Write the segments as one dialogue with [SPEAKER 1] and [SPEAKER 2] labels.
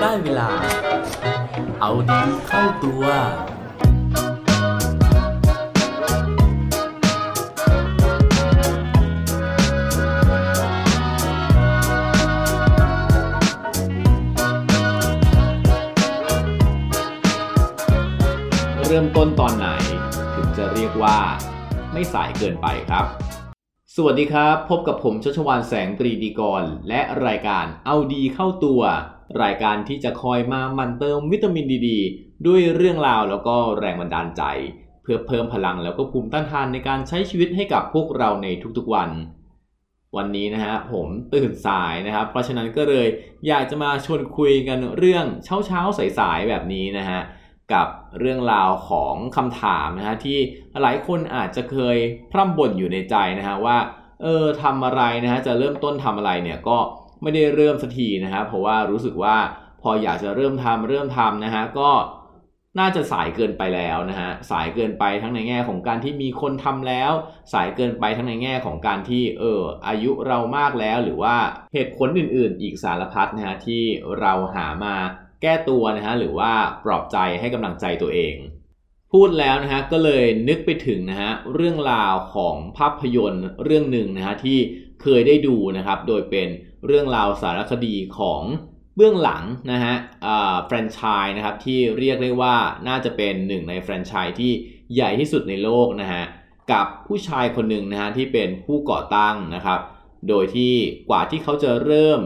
[SPEAKER 1] ได้เวลา เอาดีเข้าตัว
[SPEAKER 2] เริ่มต้นตอนไหน ถึงจะเรียกว่า ไม่สายเกินไปครับ สวัสดีครับ พบกับผมชัชวานแสงปรีดีกร และรายการเอาดีเข้าตัว รายการที่จะคอยมามันเติมวิตามินดีดด้วยเรื่องราวแล้วก็แรงบันดาลใจ เพื่อเพิ่มพลังแล้วก็ภูมิต้านทานในการใช้ชีวิตให้กับพวกเราในทุกๆวัน วันนี้นะฮะผมตื่นสายนะครับ เพราะฉะนั้นก็เลยอยากจะมาชวนคุยกันเรื่องเช้าเช้าสายๆแบบนี้นะฮะ กับเรื่องราวของคำถามนะฮะที่หลายคนอาจจะเคยพร่ำบ่นอยู่ในใจนะฮะว่าเออทำอะไรนะฮะจะเริ่มต้นทำอะไรเนี่ยก็ไม่ได้เริ่มสักทีนะฮะเพราะว่ารู้สึกว่าพออยากจะเริ่มทำเริ่มทำนะฮะก็น่าจะสายเกินไปแล้วนะฮะสายเกินไปทั้งในแง่ของการที่มีคนทำแล้ว สายเกินไปทั้งในแง่ของการที่เอออายุเรามากแล้ว หรือว่าเหตุผลอื่น ๆ อีกสารพัดนะฮะที่เราหามา แก้ตัวนะฮะหรือว่าปลอบใจให้กำลังใจตัวเอง พูดแล้วนะฮะก็เลยนึกไปถึงนะฮะเรื่องราวของภาพยนตร์เรื่องหนึ่งนะฮะที่เคยได้ดูนะครับโดยเป็นเรื่องราวสารคดีของเบื้องหลังนะฮะแฟรนไชส์นะครับที่เรียกได้ว่าน่าจะเป็นหนึ่งในแฟรนไชส์ที่ใหญ่ที่สุดในโลกนะฮะกับผู้ชายคนหนึ่งนะฮะที่เป็นผู้ก่อตั้งนะครับ โดยที่กว่าที่เขาจะเริ่ม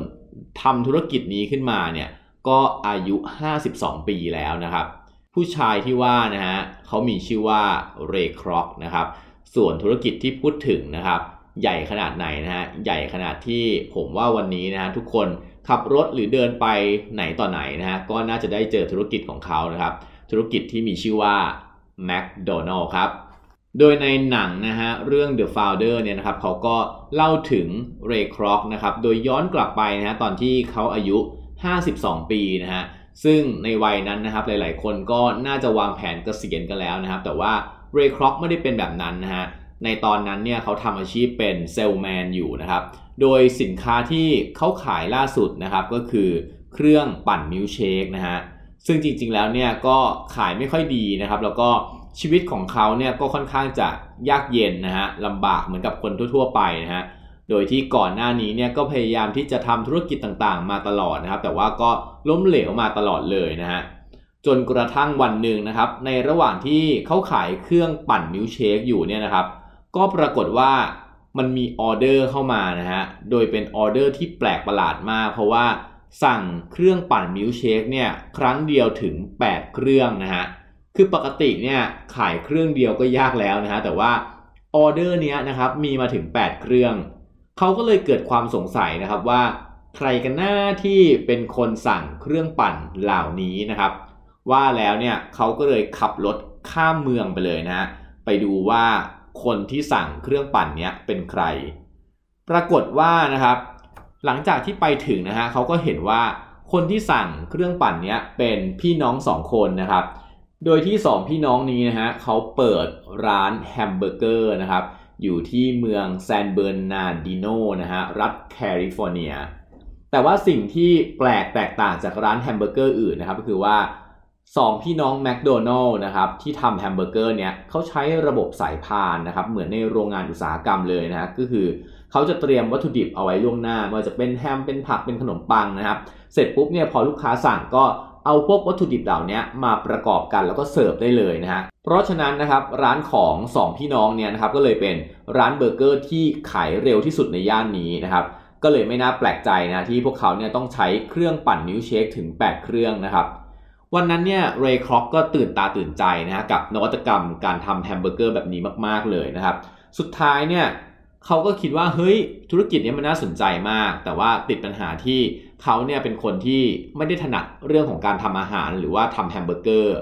[SPEAKER 2] ทำธุรกิจนี้ขึ้นมาเนี่ย ก็อายุ 52 ปีแล้วนะครับ ผู้ชายที่ว่านะฮะเขามีชื่อว่าเรย์ครอกนะครับ ส่วนธุรกิจที่พูดถึงนะครับ ใหญ่ขนาดไหนนะฮะใหญ่ขนาดที่ผมว่าวันนี้นะฮะทุกคนขับรถหรือเดินไปไหนต่อไหนนะฮะก็น่าจะได้เจอธุรกิจของเขานะครับ ธุรกิจที่มีชื่อว่า McDonald ครับโดยในหนังนะฮะเรื่อง The Founder เนี่ยนะครับเขาก็เล่าถึงเรย์ครอกนะครับโดยย้อนกลับไปนะฮะตอนที่เขาอายุ 52 ปีนะฮะซึ่งในวัยนั้นนะครับหลายๆ คนก็น่าจะวางแผนเกษียณกันแล้วนะครับ แต่ว่าเรย์ครอกไม่ได้เป็นแบบนั้นนะฮะในตอนนั้นเนี่ยเขาทำอาชีพเป็นเซลแมนอยู่นะครับ โดยสินค้าที่เขาขายล่าสุดนะครับก็คือเครื่องปั่นมิลเชคนะฮะซึ่งจริงๆแล้วเนี่ยก็ขายไม่ค่อยดีนะครับ แล้วก็ชีวิตของเขาเนี่ยก็ค่อนข้างจะยากเย็นนะฮะลำบากเหมือนกับคนทั่ว ๆ ไปนะฮะ โดยที่ก่อนหน้านี้เนี่ยก็พยายามที่จะทำธุรกิจต่างๆ มาตลอดนะครับ แต่ว่าก็ล้มเหลวมาตลอดเลยนะฮะจนกระทั่งวันหนึ่งนะครับ ในระหว่างที่เขาขายเครื่องปั่นมิลเชคอยู่เนี่ยนะครับ ก็ปรากฏว่ามันมีออเดอร์เข้ามานะฮะโดยเป็นออเดอร์ที่แปลกประหลาดมาก เพราะว่าสั่งเครื่องปั่นมิลเชคเนี่ยครั้งเดียวถึง 8 เครื่องนะฮะคือปกติเนี่ยขายเครื่องเดียวก็ยากแล้วนะฮะแต่ว่าออเดอร์เนี้ยนะครับมีมาถึง 8 เครื่อง เขาก็เลยเกิดความสงสัยนะครับว่า ใครกันหน้าที่เป็นคนสั่งเครื่องปั่นเหล่านี้นะครับ ว่าแล้วเนี่ยเขาก็เลยขับรถข้ามเมืองไปเลยนะฮะไปดูว่าคนที่สั่งเครื่องปั่นเนี้ยเป็นใคร ปรากฏว่านะครับ หลังจากที่ไปถึงนะฮะเขาก็เห็นว่าคนที่สั่งเครื่องปั่นเนี้ยเป็นพี่น้องสองคนนะครับ โดยที่สองพี่น้องนี้นะฮะเขาเปิดร้านแฮมเบอร์เกอร์นะครับ อยู่ที่เมืองแซนเบอร์นาดิโนนะฮะรัฐแคลิฟอร์เนีย แต่ว่าสิ่งที่แปลกแตกต่างจากร้านแฮมเบอร์เกอร์อื่นนะครับก็คือว่าสองพี่น้องแมคโดนัลด์นะครับที่ทำแฮมเบอร์เกอร์เนี่ยเขาใช้ระบบสายพานนะครับเหมือนในโรงงานอุตสาหกรรมเลยนะฮะก็คือเขาจะเตรียมวัตถุดิบเอาไว้ล่วงหน้าไม่ว่าจะเป็นแฮมเป็นผักเป็นขนมปังนะครับ เสร็จปุ๊บเนี่ยพอลูกค้าสั่งก็ เอาพวกวัตถุดิบเหล่านี้มาประกอบกันแล้วก็เสิร์ฟได้เลยนะฮะ เพราะฉะนั้นนะครับร้านของสองพี่น้องเนี่ยนะครับก็เลยเป็นร้านเบอร์เกอร์ที่ขายเร็วที่สุดในย่านนี้นะครับ ก็เลยไม่น่าแปลกใจนะที่พวกเขาเนี่ยต้องใช้เครื่องปั่นมิลค์เชคถึง 8 เครื่องนะครับ วันนั้นเนี่ยเรย์ครอกก็ตื่นตาตื่นใจนะฮะกับนวัตกรรมการทำแฮมเบอร์เกอร์แบบนี้มาก ๆเลยนะครับ สุดท้ายเนี่ยเขาก็คิดว่าเฮ้ยธุรกิจเนี้ยมันน่าสนใจมาก แต่ว่าติดปัญหาที่ เขาเนี่ยเป็นคนที่ไม่ได้ถนัดเรื่องของการทำอาหารหรือว่าทำแฮมเบอร์เกอร์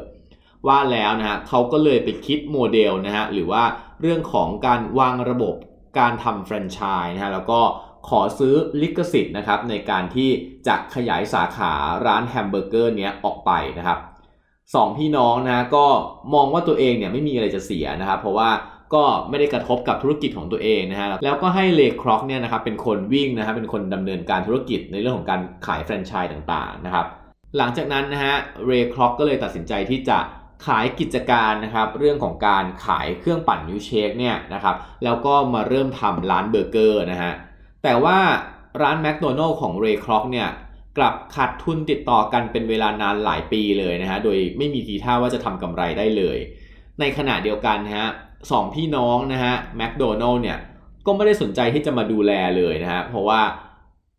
[SPEAKER 2] ว่าแล้วนะฮะเขาก็เลยไปคิดโมเดลนะฮะหรือว่าเรื่องของการวางระบบการทำแฟรนไชส์นะฮะแล้วก็ขอซื้อลิขสิทธิ์นะครับในการที่จะขยายสาขาร้านแฮมเบอร์เกอร์เนี้ยออกไปนะครับสองพี่น้องนะก็มองว่าตัวเองเนี่ยไม่มีอะไรจะเสียนะครับเพราะว่า ก็ไม่ได้กระทบกับธุรกิจของตัวเองนะฮะแล้วก็ให้เรย์ครอกเนี่ยนะครับเป็นคนวิ่งนะครับเป็นคนดำเนินการธุรกิจในเรื่องของการขายแฟรนไชส์ต่างๆนะครับหลังจากนั้นนะฮะเรย์ครอกก็เลยตัดสินใจที่จะขายกิจการนะครับเรื่องของการขายเครื่องปั่นมิลเชคเนี่ยนะครับแล้วก็มาเริ่มทำร้านเบอร์เกอร์นะฮะแต่ว่าร้านแมคโดนัลด์ของเรย์ครอกเนี่ยกลับขาดทุนติดต่อกันเป็นเวลานานหลายปีเลยนะฮะโดยไม่มีทีท่าว่าจะทำกำไรได้เลย ในขณะเดียวกันนะฮะ สองพี่น้องนะฮะแมคโดนัลล์เนี่ยก็ไม่ได้สนใจที่จะมาดูแลเลยนะฮะเพราะว่า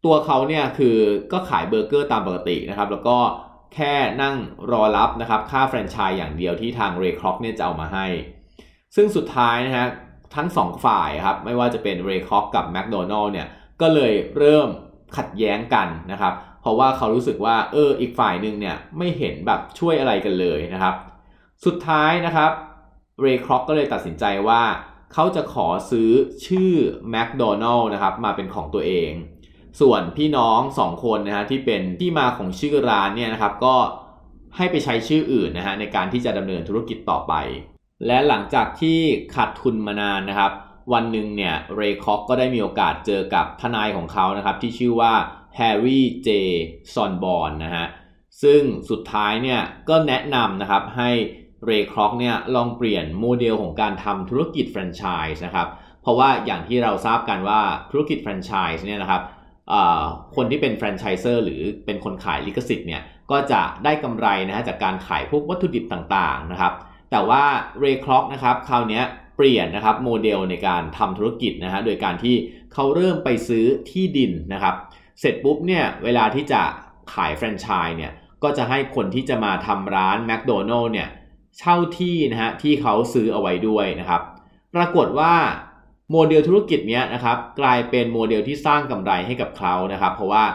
[SPEAKER 2] ตัวเขาเนี่ยคือก็ขายเบอร์เกอร์ตามปกตินะครับ แล้วก็แค่นั่งรอรับนะครับค่าแฟรนไชส์อย่างเดียวที่ทางเรย์คร็อกเนี่ยจะเอามาให้ ซึ่งสุดท้ายนะฮะทั้งสองฝ่ายครับไม่ว่าจะเป็นเรย์คร็อกกับแมคโดนัลล์เนี่ยก็เลยเริ่มขัดแย้งกันนะครับ เพราะว่าเขารู้สึกว่าเอออีกฝ่ายหนึ่งเนี่ยไม่เห็นแบบช่วยอะไรกันเลยนะครับ สุดท้ายนะครับ เรย์คล็อกก็เลยตัดสินใจว่าเขาจะขอซื้อชื่อแมคโดนัลล์นะครับมาเป็นของตัวเอง ส่วนพี่น้องสองคนนะฮะที่เป็นที่มาของชื่อร้านเนี่ยนะครับก็ให้ไปใช้ชื่ออื่นนะฮะในการที่จะดำเนินธุรกิจต่อไป และหลังจากที่ขาดทุนมานานนะครับ วันหนึ่งเนี่ยเรย์คร็อกก็ได้มีโอกาสเจอกับทนายของเขานะครับที่ชื่อว่าแฮร์รี่เจซอนเนบอร์นนะฮะซึ่งสุดท้ายเนี่ยก็แนะนำนะครับให้ เรย์คร็อกเนี่ยลองเปลี่ยนโมเดลของการทำธุรกิจแฟรนไชส์นะครับ เพราะว่าอย่างที่เราทราบกันว่าธุรกิจแฟรนไชส์เนี่ยนะครับคนที่เป็น franchisor หรือเป็นคนขายลิขสิทธิ์เนี่ยก็จะได้กำไรนะฮะจากการขายพวกวัตถุดิบต่างๆนะครับ แต่ว่าเรย์คร็อกนะครับคราวนี้เปลี่ยนนะครับโมเดลในการทำธุรกิจนะฮะโดยการที่เขาเริ่มไปซื้อที่ดินนะครับ เสร็จปุ๊บเนี่ยเวลาที่จะขายแฟรนไชส์เนี่ยก็จะให้คนที่จะมาทำร้านแมคโดนัลล์เนี่ย เช่าที่นะฮะที่เขาซื้อเอาไว้ด้วยนะครับ ปรากฏว่าโมเดลธุรกิจเนี้ยนะครับกลายเป็นโมเดลที่สร้างกำไรให้กับเขานะครับ เพราะว่า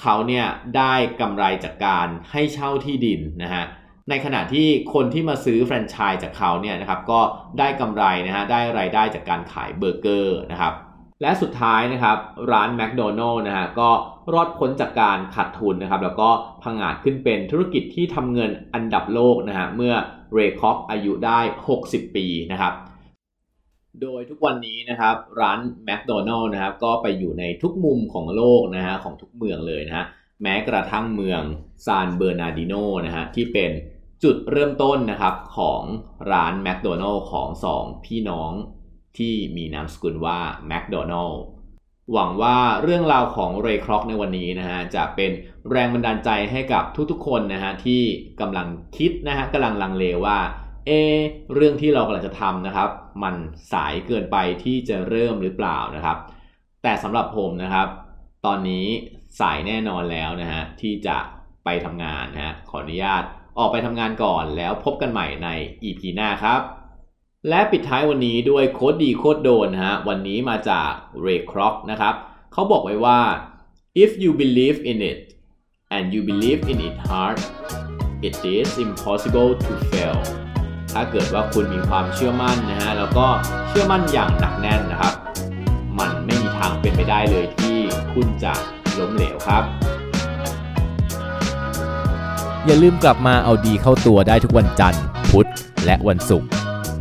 [SPEAKER 2] เขาเนี่ยได้กำไรจากการให้เช่าที่ดินนะฮะในขณะที่คนที่มาซื้อแฟรนไชส์จากเขาเนี่ยนะครับก็ได้กำไรนะฮะได้ไรายได้จากการขายเบอร์เกอร์นะครับ และสุดท้ายนะครับร้านแมคโดนัลล์นะฮะก็รอดพ้นจากการขาดทุนนะครับแล้วก็พังอาจขึ้นเป็นธุรกิจที่ทำเงินอันดับโลกนะฮะเมื่อเรย์คอกอายุได้ 60 ปีนะครับโดยทุกวันนี้นะครับร้านแมคโดนัลล์นะครับก็ไปอยู่ในทุกมุมของโลกนะฮะของทุกเมืองเลยนะฮะแม้กระทั่งเมืองซานเบอร์นาร์ดิโนนะฮะที่เป็นจุดเริ่มต้นนะครับของร้านแมคโดนัลล์ของสองพี่น้อง ที่มีนามสกุลว่าแมคโดนัลล์หวังว่าเรื่องราวของเรย์คร็อกในวันนี้นะฮะจะเป็นแรงบันดาลใจให้กับทุกๆคนนะฮะที่กำลังคิดนะฮะกำลังลังเลว่าเอเรื่องที่เรากำลังจะทำนะครับ มันสายเกินไปที่จะเริ่มหรือเปล่านะครับ แต่สำหรับผมนะครับ ตอนนี้สายแน่นอนแล้วนะฮะที่จะไปทำงานนะฮะขออนุญาตออกไปทำงานก่อนแล้วพบกันใหม่ใน EP หน้าครับ และปิดท้ายวันนี้ด้วยโคดดีโคดโดนนะฮะวันนี้มาจาก Ray Kroc นะครับเขาบอกไว้ว่า if you believe in it and you believe in it hard it is impossible to fail ถ้าเกิดว่าคุณมีความเชื่อมั่นนะฮะแล้วก็เชื่อมั่นอย่างหนักแน่นนะครับ มันไม่มีทางเป็นไปได้เลยที่คุณจะล้มเหลวครับ
[SPEAKER 3] อย่าลืมกลับมาเอาดีเข้าตัวได้ทุกวันจันทร์ พุธและวันศุกร์